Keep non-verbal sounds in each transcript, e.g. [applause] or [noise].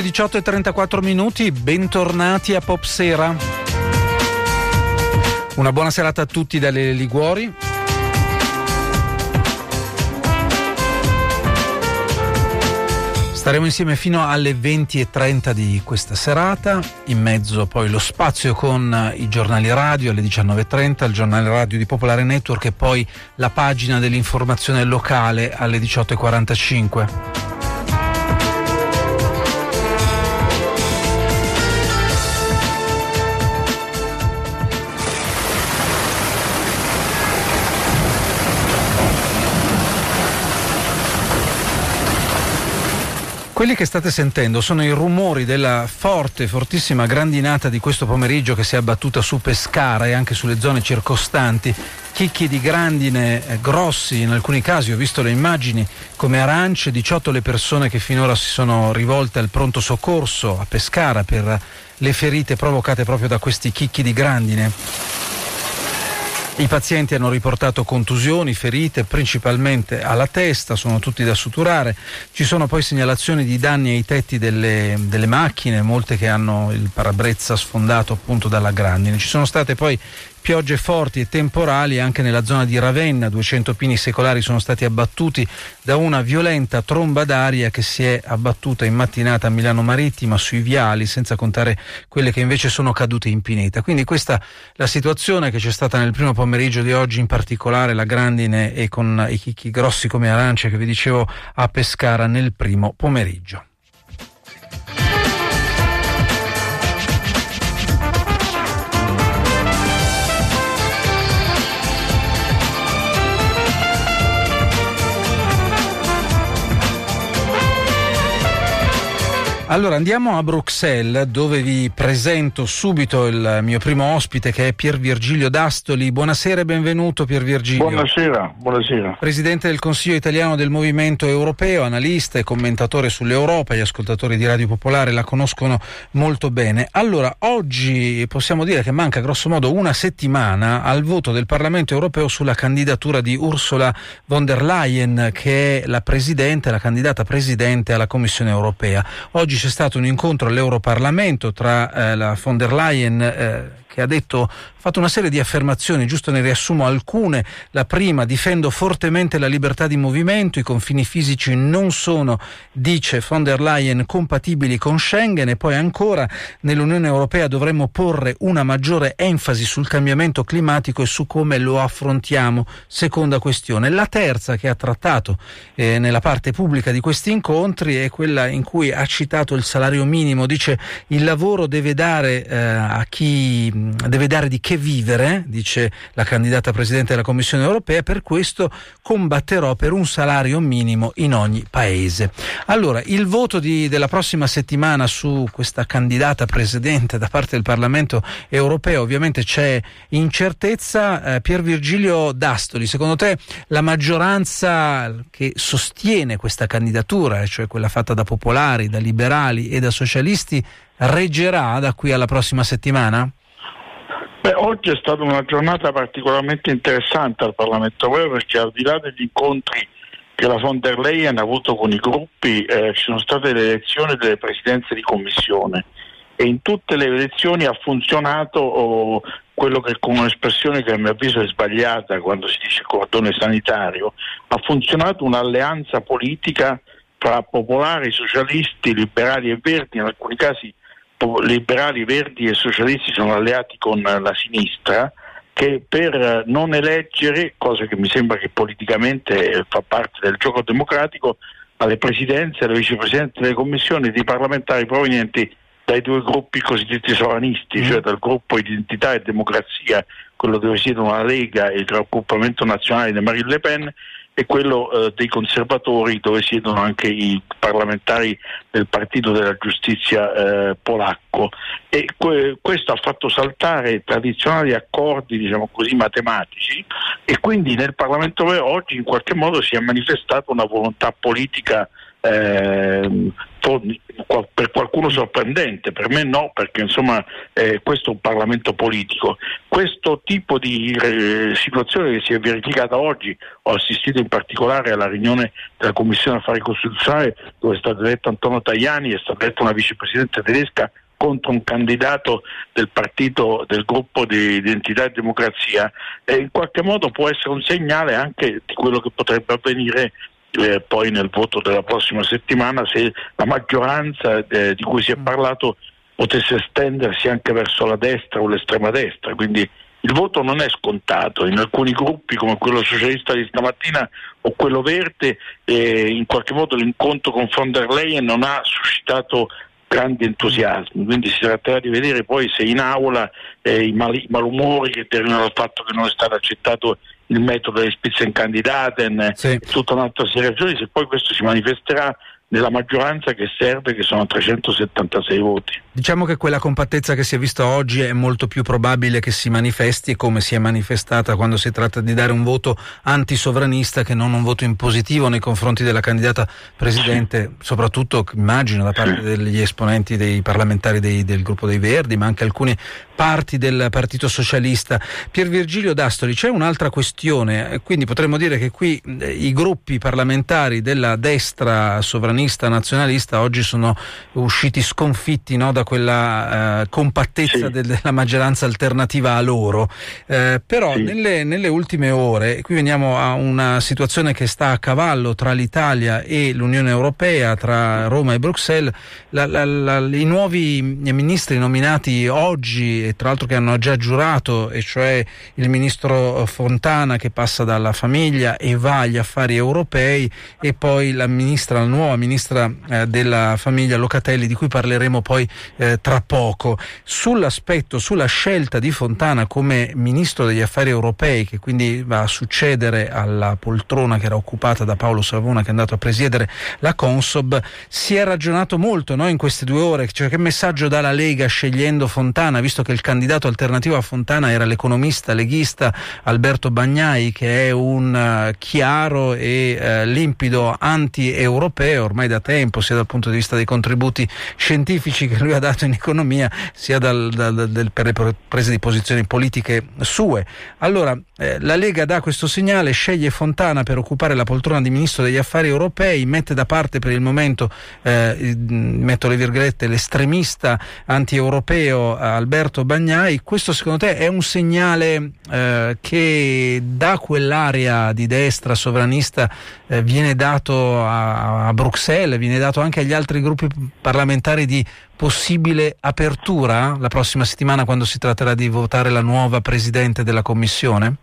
Le 18.34 minuti, bentornati a Pop Sera. Una buona serata a tutti dalle Liguori. Staremo insieme fino alle 20.30 di questa serata, in mezzo poi lo spazio con i giornali radio alle 19.30, il giornale radio di Popolare Network e poi la pagina dell'informazione locale alle 18.45. Quelli che state sentendo sono i rumori della forte, fortissima grandinata di questo pomeriggio che si è abbattuta su Pescara e anche sulle zone circostanti. Chicchi di grandine eh, grossi, in alcuni casi ho visto le immagini come arance, 18 le persone che finora si sono rivolte al pronto soccorso a Pescara per le ferite provocate proprio da questi chicchi di grandine. I pazienti hanno riportato contusioni, ferite principalmente alla testa, sono tutti da suturare. Ci sono poi segnalazioni di danni ai tetti delle, delle macchine, molte che hanno il parabrezza sfondato appunto dalla grandine. Ci sono state poi Piogge forti e temporali anche nella zona di Ravenna, 200 pini secolari sono stati abbattuti da una violenta tromba d'aria che si è abbattuta in mattinata a Milano Marittima sui viali, senza contare quelle che invece sono cadute in pineta. Quindi questa è la situazione che c'è stata nel primo pomeriggio di oggi, in particolare la grandine e con i chicchi grossi come arance che vi dicevo a Pescara nel primo pomeriggio. Allora andiamo a Bruxelles dove vi presento subito il mio primo ospite che è Pier Virgilio D'Astoli. Buonasera e benvenuto Pier Virgilio. Buonasera, buonasera. Presidente del Consiglio italiano del Movimento Europeo, analista e commentatore sull'Europa. Gli ascoltatori di Radio Popolare la conoscono molto bene. Allora, oggi possiamo dire che manca grosso modo una settimana al voto del Parlamento Europeo sulla candidatura di Ursula von der Leyen che è la presidente, la candidata presidente alla Commissione Europea. Oggi c'è stato un incontro all'Europarlamento tra eh, la von der Leyen eh, che ha detto fatto una serie di affermazioni, giusto ne riassumo alcune. La prima, difendo fortemente la libertà di movimento, i confini fisici non sono, dice von der Leyen, compatibili con Schengen e poi ancora nell'Unione Europea dovremmo porre una maggiore enfasi sul cambiamento climatico e su come lo affrontiamo. Seconda questione. La terza che ha trattato eh, nella parte pubblica di questi incontri è quella in cui ha citato il salario minimo, dice il lavoro deve dare eh, a chi deve dare di che vivere, dice la candidata Presidente della Commissione europea, per questo combatterò per un salario minimo in ogni paese. Allora, il voto di, della prossima settimana su questa candidata Presidente da parte del Parlamento europeo, ovviamente c'è incertezza. Eh, Pier Virgilio D'Astoli, secondo te la maggioranza che sostiene questa candidatura, cioè quella fatta da popolari, da liberali e da socialisti, reggerà da qui alla prossima settimana? Beh, oggi è stata una giornata particolarmente interessante al Parlamento europeo perché al di là degli incontri che la von der Leyen ha avuto con i gruppi eh, ci sono state le elezioni delle presidenze di commissione. E in tutte le elezioni ha funzionato oh, quello che con un'espressione che a mio avviso è sbagliata quando si dice cordone sanitario, ha funzionato un'alleanza politica tra popolari, socialisti, liberali e verdi, in alcuni casi liberali, verdi e socialisti sono alleati con la sinistra che per non eleggere, cosa che mi sembra che politicamente fa parte del gioco democratico, alle presidenze, alle vicepresidenze delle commissioni di parlamentari provenienti dai due gruppi cosiddetti sovranisti, mm. cioè dal gruppo Identità e Democrazia, quello dove siedono la Lega e il raggruppamento nazionale di Marine Le Pen, e quello eh, dei conservatori dove siedono anche i parlamentari del Partito della Giustizia eh, polacco. E que- questo ha fatto saltare tradizionali accordi diciamo così matematici e quindi nel Parlamento europeo oggi in qualche modo si è manifestata una volontà politica eh, per qualcuno sorprendente, per me no, perché insomma eh, questo è un Parlamento politico. Questo tipo di eh, situazione che si è verificata oggi, ho assistito in particolare alla riunione della Commissione Affari Costituzionali dove è stato eletto Antonio Tajani, è stata eletta una vicepresidente tedesca contro un candidato del partito del gruppo di identità e democrazia, eh, in qualche modo può essere un segnale anche di quello che potrebbe avvenire eh, poi nel voto della prossima settimana se la maggioranza eh, di cui si è mm. parlato potesse estendersi anche verso la destra o l'estrema destra. Quindi il voto non è scontato, in alcuni gruppi come quello socialista di stamattina o quello verde eh, in qualche modo l'incontro con von der Leyen non ha suscitato grandi entusiasmi, quindi si tratterà di vedere poi se in aula eh, i, mal- i malumori che derivano dal fatto che non è stato accettato il metodo delle Spitzenkandidaten, sì. tutta un'altra serie di ragioni, se poi questo si manifesterà nella maggioranza che serve, che sono 376 voti. Diciamo che quella compattezza che si è vista oggi è molto più probabile che si manifesti come si è manifestata quando si tratta di dare un voto antisovranista che non un voto impositivo nei confronti della candidata presidente, sì. soprattutto immagino da parte sì. degli esponenti dei parlamentari dei, del gruppo dei Verdi, ma anche alcune parti del Partito Socialista. Pier Virgilio D'Astoli, c'è un'altra questione, quindi potremmo dire che qui eh, i gruppi parlamentari della destra sovranista nazionalista oggi sono usciti sconfitti no, da quella eh, compattezza sì. della maggioranza alternativa a loro. Eh, però sì. nelle, nelle, ultime ore, qui veniamo a una situazione che sta a cavallo tra l'Italia e l'Unione Europea, tra Roma e Bruxelles, la, la, la, i nuovi ministri nominati oggi, tra l'altro che hanno già giurato, e cioè il ministro Fontana che passa dalla famiglia e va agli affari europei, e poi la ministra, la nuova ministra eh, della famiglia Locatelli, di cui parleremo poi eh, tra poco. Sull'aspetto, sulla scelta di Fontana come ministro degli affari europei, che quindi va a succedere alla poltrona che era occupata da Paolo Savona, che è andato a presiedere la Consob, si è ragionato molto no, in queste due ore, cioè che messaggio dà la Lega scegliendo Fontana, visto che il candidato alternativo a Fontana era l'economista leghista Alberto Bagnai, che è un uh, chiaro e uh, limpido anti-europeo ormai da tempo, sia dal punto di vista dei contributi scientifici che lui ha dato in economia sia dal, dal, del, per le prese di posizioni politiche sue. Allora, eh, la Lega dà questo segnale, sceglie Fontana per occupare la poltrona di ministro degli affari europei, mette da parte per il momento, eh, metto le virgolette, l'estremista anti-europeo Alberto Bagnai. Questo secondo te è un segnale eh, che da quell'area di destra sovranista eh, viene dato a, a Bruxelles, viene dato anche agli altri gruppi parlamentari di possibile apertura la prossima settimana quando si tratterà di votare la nuova Presidente della Commissione?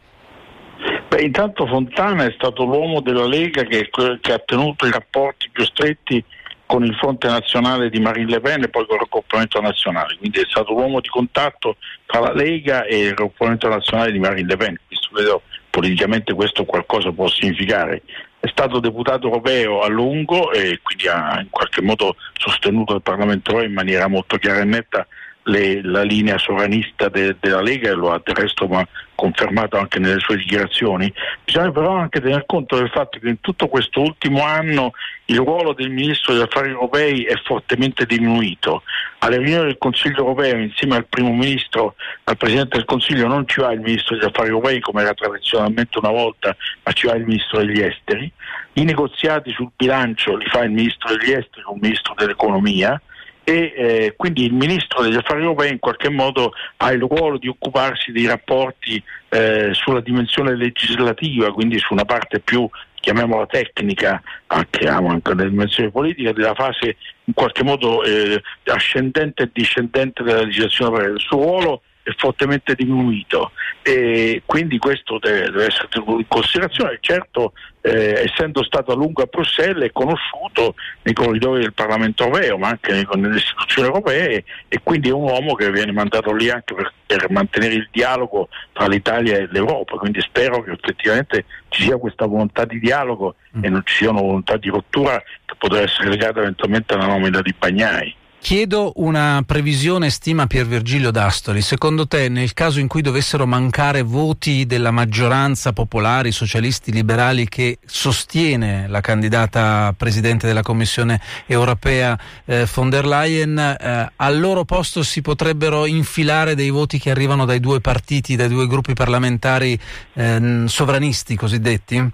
Beh, intanto Fontana è stato l'uomo della Lega che, che, ha tenuto i rapporti più stretti con il fronte nazionale di Marine Le Pen e poi con il raggruppamento nazionale, quindi è stato l'uomo di contatto tra la Lega e il raggruppamento nazionale di Marine Le Pen, vedo politicamente questo qualcosa può significare. È stato deputato europeo a lungo e quindi ha in qualche modo sostenuto il Parlamento europeo in maniera molto chiara e netta le, la linea sovranista de, della Lega e lo ha del resto confermato anche nelle sue dichiarazioni. Bisogna però anche tener conto del fatto che in tutto questo ultimo anno il ruolo del Ministro degli Affari Europei è fortemente diminuito. Alle riunioni del Consiglio Europeo insieme al Primo Ministro, al Presidente del Consiglio non ci va il Ministro degli Affari Europei come era tradizionalmente una volta, ma ci va il Ministro degli Esteri. I negoziati sul bilancio li fa il Ministro degli Esteri o il Ministro dell'Economia e eh, quindi il ministro degli affari europei in qualche modo ha il ruolo di occuparsi dei rapporti eh, sulla dimensione legislativa, quindi su una parte più chiamiamola tecnica, anche, anche nella dimensione politica, della fase in qualche modo eh, ascendente e discendente della legislazione Il suo ruolo fortemente diminuito e quindi questo deve, deve essere tenuto in considerazione. Certo, eh, essendo stato a lungo a Bruxelles, è conosciuto nei corridoi del Parlamento europeo, ma anche nelle istituzioni europee e quindi è un uomo che viene mandato lì anche per, per mantenere il dialogo tra l'Italia e l'Europa. Quindi spero che effettivamente ci sia questa volontà di dialogo mm. e non ci sia una volontà di rottura che potrà essere legata eventualmente alla nomina di Bagnai. Chiedo una previsione, stima Pier Virgilio D'Astoli. Secondo te, nel caso in cui dovessero mancare voti della maggioranza popolari, socialisti, liberali che sostiene la candidata presidente della Commissione europea eh, von der Leyen, eh, al loro posto si potrebbero infilare dei voti che arrivano dai due partiti, dai due gruppi parlamentari eh, sovranisti cosiddetti?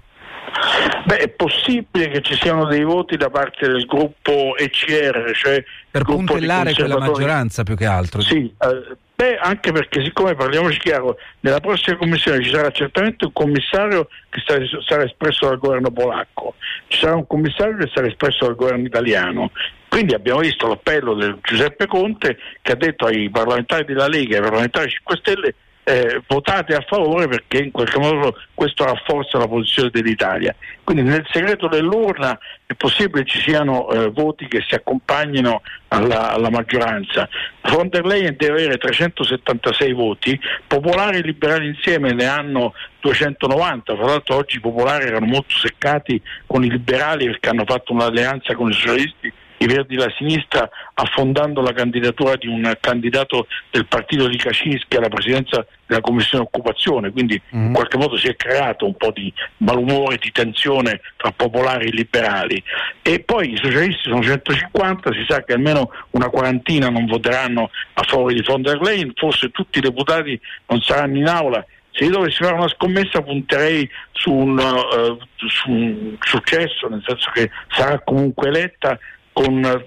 Beh, è possibile che ci siano dei voti da parte del gruppo ECR, cioè per puntellare quella maggioranza più che altro. Sì, eh, beh, anche perché siccome parliamoci chiaro, nella prossima commissione ci sarà certamente un commissario che sarà, sarà espresso dal governo polacco, ci sarà un commissario che sarà espresso dal governo italiano. Quindi abbiamo visto l'appello del Giuseppe Conte che ha detto ai parlamentari della Lega e ai parlamentari 5 Stelle eh, votate a favore perché in qualche modo questo rafforza la posizione dell'Italia. Quindi nel segreto dell'urna è possibile ci siano eh, voti che si accompagnino alla, alla, maggioranza. Von der Leyen deve avere 376 voti, popolari e liberali insieme ne hanno 290, fra l'altro oggi i popolari erano molto seccati con i liberali perché hanno fatto un'alleanza con i socialisti i Verdi la sinistra affondando la candidatura di un candidato del partito di Kaczynski alla presidenza della Commissione Occupazione, quindi mm-hmm. in qualche modo si è creato un po' di malumore, di tensione tra popolari e liberali. E poi i socialisti sono 150, si sa che almeno una quarantina non voteranno a favore di von der Leyen, forse tutti i deputati non saranno in aula se io dovessi fare una scommessa punterei su un, uh, su un, successo, nel senso che sarà comunque eletta con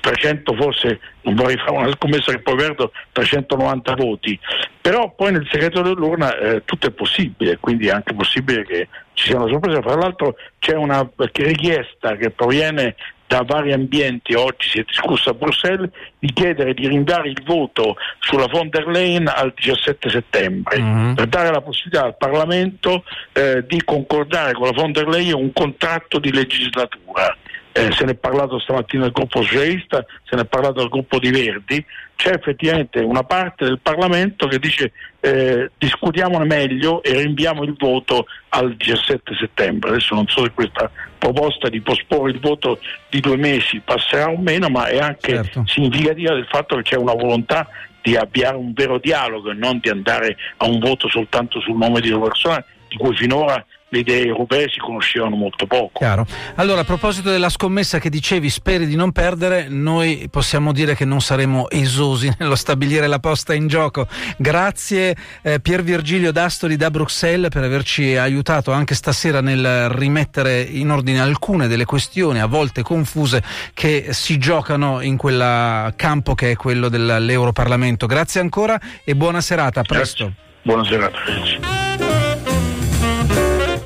300 forse non vorrei fare una scommessa che poi perdo 390 voti. Però poi nel segreto dell'urna eh, tutto è possibile quindi è anche possibile che ci sia una sorpresa. Fra l'altro c'è una richiesta che proviene da vari ambienti, oggi si è discusso a Bruxelles, di chiedere di rinviare il voto sulla von der Leyen al 17 settembre, mm-hmm. per dare la possibilità al Parlamento eh, di concordare con la von der Leyen un contratto di legislatura eh, se ne è parlato stamattina del gruppo socialista, se ne è parlato del gruppo di Verdi, c'è effettivamente una parte del Parlamento che dice eh, discutiamone meglio e rinviamo il voto al 17 settembre. Adesso non so se questa proposta di posporre il voto di due mesi passerà o meno, ma è anche certo. significativa del fatto che c'è una volontà di avviare un vero dialogo e non di andare a un voto soltanto sul nome di una persona di cui finora le idee europee si conoscevano molto poco. Chiaro. Allora, a proposito della scommessa che dicevi, speri di non perdere, noi possiamo dire che non saremo esosi [laughs] nello stabilire la posta in gioco. Grazie eh, Pier Virgilio D'Astoli da Bruxelles per averci aiutato anche stasera nel rimettere in ordine alcune delle questioni, a volte confuse, che si giocano in quel campo che è quello dell'Europarlamento. Grazie ancora e buona serata, a presto. Grazie. Buona serata.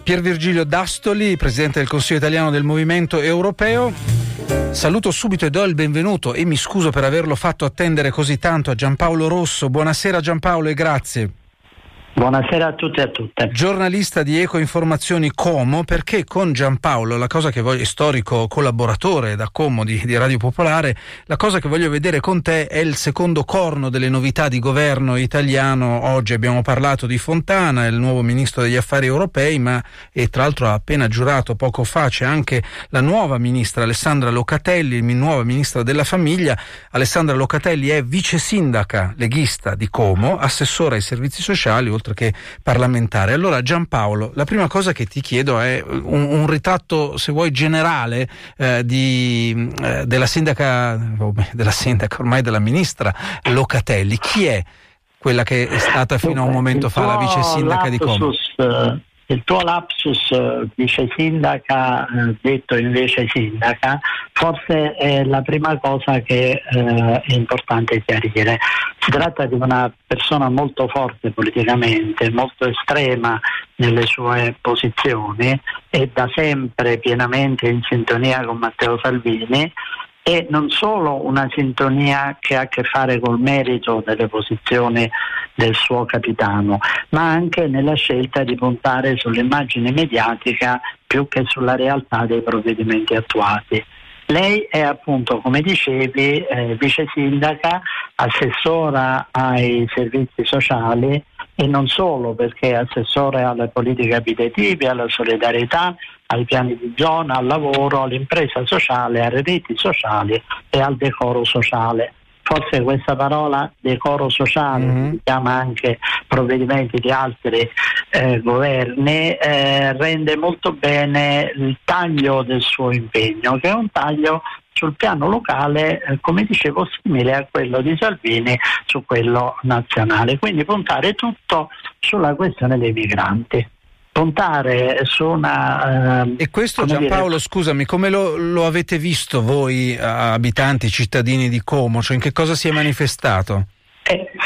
Pier Virgilio D'Astoli, Presidente del Consiglio italiano del Movimento Europeo. Saluto subito e do il benvenuto e mi scuso per averlo fatto attendere così tanto a Giampaolo Rosso. Buonasera Giampaolo e grazie. Buonasera a tutti e a tutte. Giornalista di Ecoinformazioni Como, perché con Giampaolo, la cosa che voglio, storico collaboratore da Como di, di, Radio Popolare, la cosa che voglio vedere con te è il secondo corno delle novità di governo italiano. Oggi abbiamo parlato di Fontana, il nuovo ministro degli affari europei, ma e tra l'altro ha appena giurato poco fa c'è anche la nuova ministra Alessandra Locatelli, nuova ministra della famiglia. Alessandra Locatelli è vice sindaca leghista di Como, assessora ai servizi sociali, oltre che parlamentare. Allora Giampaolo, la prima cosa che ti chiedo è un, un ritratto, se vuoi, generale eh, di, eh, della sindaca, della sindaca, ormai della ministra Locatelli. Chi è quella che è stata fino a un momento fa la vice sindaca di Como? Eh, il tuo lapsus eh, vice sindaca, eh, detto invece sindaca, forse è la prima cosa che eh, è importante chiarire. Si tratta di una persona molto forte politicamente, molto estrema nelle sue posizioni e da sempre pienamente in sintonia con Matteo Salvini e non solo una sintonia che ha a che fare col merito delle posizioni del suo capitano, ma anche nella scelta di puntare sull'immagine mediatica più che sulla realtà dei provvedimenti attuati. Lei è appunto, come dicevi, eh, vice sindaca, assessora ai servizi sociali e non solo perché è assessore alle politiche abitative, alla solidarietà, ai piani di zona, al lavoro, all'impresa sociale, alle reti sociali e al decoro sociale forse questa parola decoro sociale, mm-hmm. si chiama anche provvedimenti di altri eh, governi, eh, rende molto bene il taglio del suo impegno, che è un taglio sul piano locale, eh, come dicevo, simile a quello di Salvini su quello nazionale. Quindi puntare tutto sulla questione dei migranti puntare su una... Eh, e questo Giampaolo, dire... scusami, come lo, lo, avete visto voi abitanti, cittadini di Como? Cioè in che cosa si è manifestato?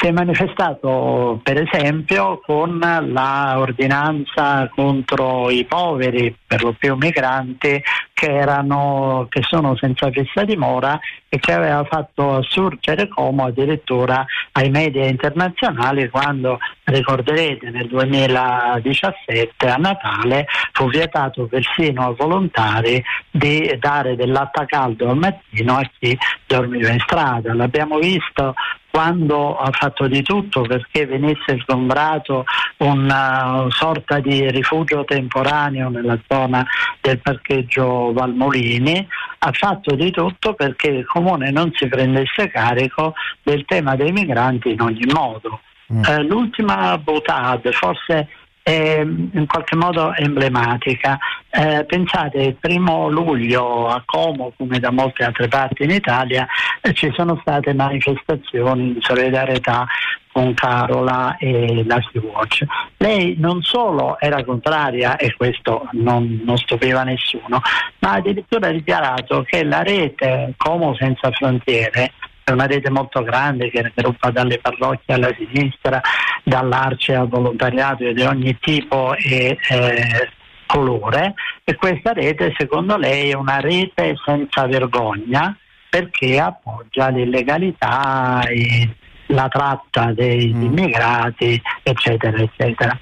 Si è manifestato per esempio con la ordinanza contro i poveri, per lo più migranti, che, erano, che sono senza fissa dimora e che aveva fatto assurgere Como addirittura ai media internazionali quando, ricorderete, nel 2017 a Natale fu vietato persino a volontari di dare del latte caldo al mattino a chi dormiva in strada. L'abbiamo visto quando ha fatto di tutto perché venisse sgombrato una sorta di rifugio temporaneo nella zona del parcheggio Valmolini, ha fatto di tutto perché il comune non si prendesse carico del tema dei migranti in ogni modo. Mm. Eh, l'ultima Butad, forse è in qualche modo emblematica. Eh, pensate, il primo luglio a Como, come da molte altre parti in Italia, eh, ci sono state manifestazioni di solidarietà con Carola e la Sea-Watch. Lei non solo era contraria, e questo non, non stupiva nessuno, ma addirittura ha dichiarato che la rete Como senza frontiere è una rete molto grande che raggruppa dalle parrocchie alla sinistra, dall'arce al volontariato di ogni tipo e eh, colore e questa rete secondo lei è una rete senza vergogna perché appoggia l'illegalità e la tratta degli mm. immigrati eccetera eccetera.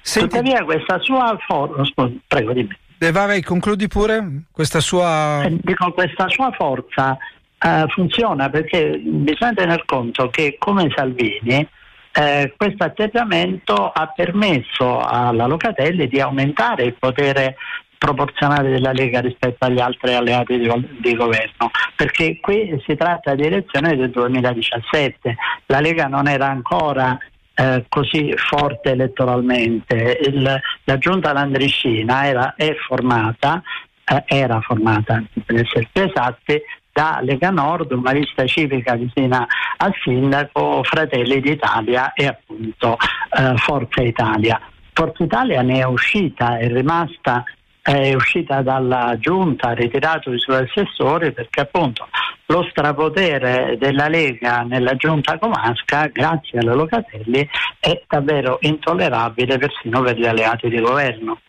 Senti... Tuttavia questa sua forza, prego dimmi. Eh, vai, concludi pure questa sua... Eh, dico, questa sua forza uh, funziona perché bisogna tener conto che come Salvini eh, questo atteggiamento ha permesso alla Locatelli di aumentare il potere proporzionale della Lega rispetto agli altri alleati di, di, governo, perché qui si tratta di elezioni del 2017, la Lega non era ancora eh, così forte elettoralmente, Il, la giunta Landricina era, è formata, eh, era formata per essere più esatti, da Lega Nord, una lista civica vicina al sindaco, Fratelli d'Italia e appunto eh, Forza Italia. Forza Italia ne è uscita, è rimasta è uscita dalla giunta, ha ritirato i suoi assessori perché appunto lo strapotere della Lega nella giunta comasca, grazie alla Locatelli, è davvero intollerabile persino per gli alleati di governo.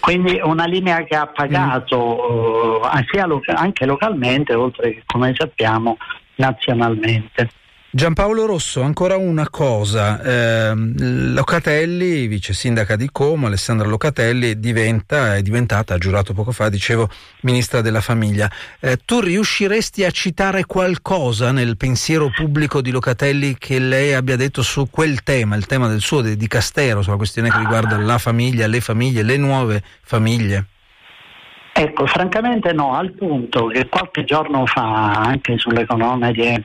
Quindi una linea che ha pagato mm. loca- anche localmente, oltre che come sappiamo nazionalmente. Giampaolo Rosso, ancora una cosa, eh, Locatelli, vice sindaca di Como, Alessandra Locatelli diventa, è diventata, ha giurato poco fa, dicevo, ministra della famiglia. Eh, tu riusciresti a citare qualcosa nel pensiero pubblico di Locatelli che lei abbia detto su quel tema, il tema del suo di Castero, sulla questione che riguarda la famiglia, le famiglie, le nuove famiglie? Ecco, francamente no, al punto che qualche giorno fa, anche sull'economia di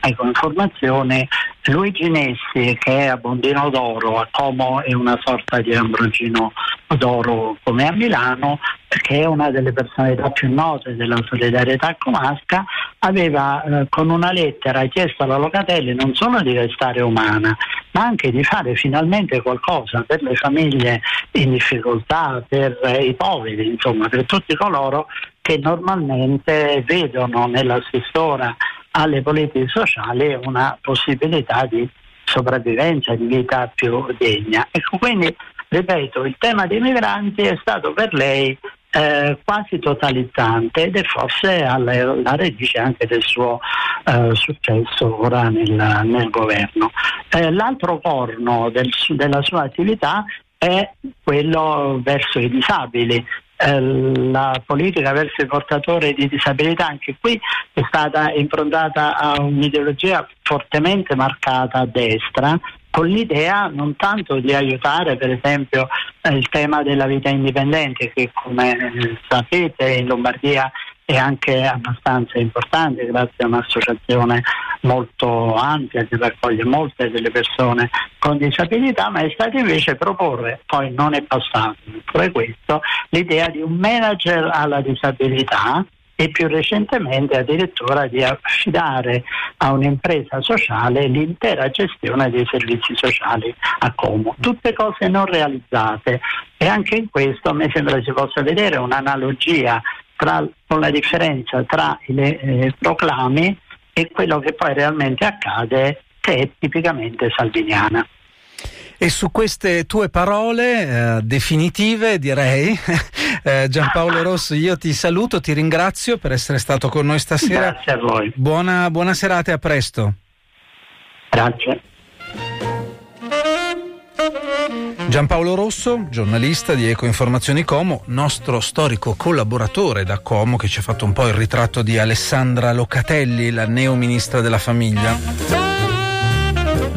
Ecoinformazione, Luigi Nessi, che è a Bondino d'Oro, a Como è una sorta di Ambrogino d'Oro come a Milano, che è una delle personalità più note della solidarietà comasca, aveva eh, con una lettera chiesto alla Locatelli non solo di restare umana, ma anche di fare finalmente qualcosa per le famiglie in difficoltà, per eh, i poveri, insomma, per tutti coloro che normalmente vedono nell'assessora alle politiche sociali una possibilità di sopravvivenza, di vita più degna. Ecco, quindi, ripeto, il tema dei migranti è stato per lei eh, quasi totalizzante ed è forse alla, la radice anche del suo eh, successo ora nel, nel governo. Eh, l'altro corno del, della sua attività è quello verso i disabili. Eh, la politica verso i portatori di disabilità anche qui è stata improntata a un'ideologia fortemente marcata a destra con l'idea non tanto di aiutare per esempio il tema della vita indipendente che come sapete in Lombardia è anche abbastanza importante grazie a un'associazione molto ampia che raccoglie molte delle persone con disabilità, ma è stato invece proporre, poi non è passato neppure questo, l'idea di un manager alla disabilità e più recentemente addirittura di affidare a un'impresa sociale l'intera gestione dei servizi sociali a Como. Tutte cose non realizzate e anche in questo a me sembra si possa vedere un'analogia tra, con la differenza tra i eh, proclami e quello che poi realmente accade che è tipicamente salviniana. E su queste tue parole eh, definitive direi, [laughs] eh, Giampaolo Rosso, io ti saluto, ti ringrazio per essere stato con noi stasera. Grazie a voi. Buona, buona serata e a presto. Grazie. Giampaolo Rosso, giornalista di Ecoinformazioni Como, nostro storico collaboratore da Como che ci ha fatto un po' il ritratto di Alessandra Locatelli, la neo ministra della famiglia.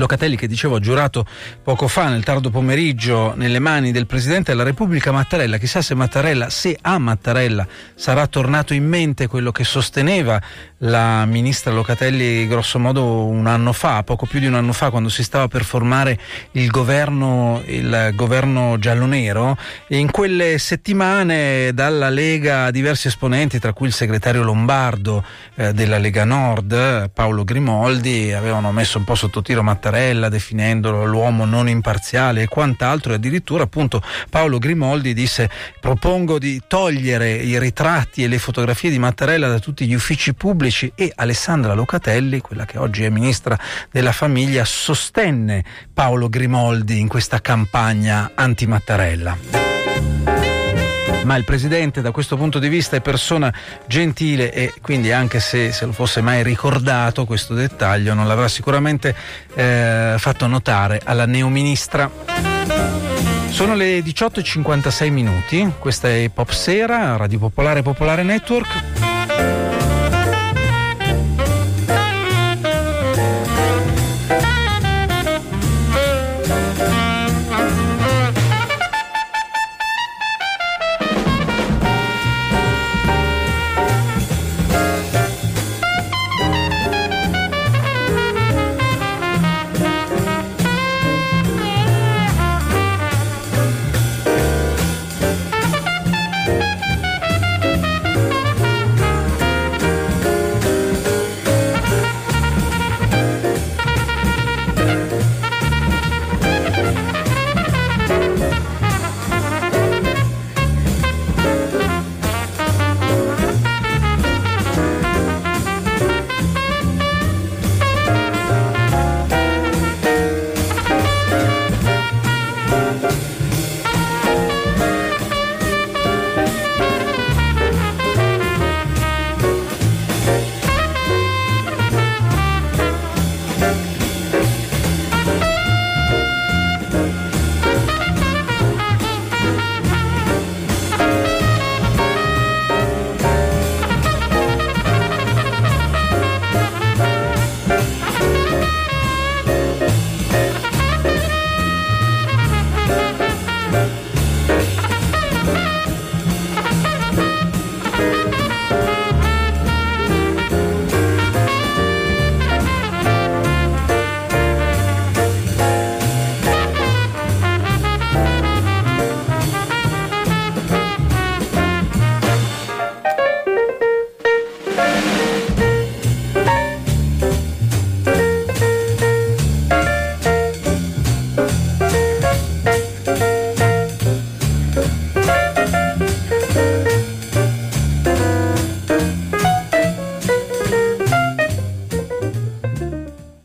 Locatelli che dicevo ha giurato poco fa nel tardo pomeriggio nelle mani del Presidente della Repubblica Mattarella. Chissà se Mattarella, se a Mattarella sarà tornato in mente quello che sosteneva la ministra Locatelli grosso modo un anno fa, poco più di un anno fa, quando si stava per formare il governo, il governo giallonero. E in quelle settimane dalla Lega diversi esponenti, tra cui il segretario Lombardo eh, della Lega Nord, Paolo Grimoldi, avevano messo un po' sotto tiro Mattarella definendolo l'uomo non imparziale e quant'altro e addirittura appunto Paolo Grimoldi disse propongo di togliere i ritratti e le fotografie di Mattarella da tutti gli uffici pubblici e Alessandra Locatelli, quella che oggi è ministra della famiglia, sostenne Paolo Grimoldi in questa campagna anti-Mattarella ma il Presidente da questo punto di vista è persona gentile e quindi anche se, se lo fosse mai ricordato questo dettaglio non l'avrà sicuramente eh, fatto notare alla neoministra. Sono le 18.56 minuti, questa è Pop Sera, Radio Popolare Popolare Network.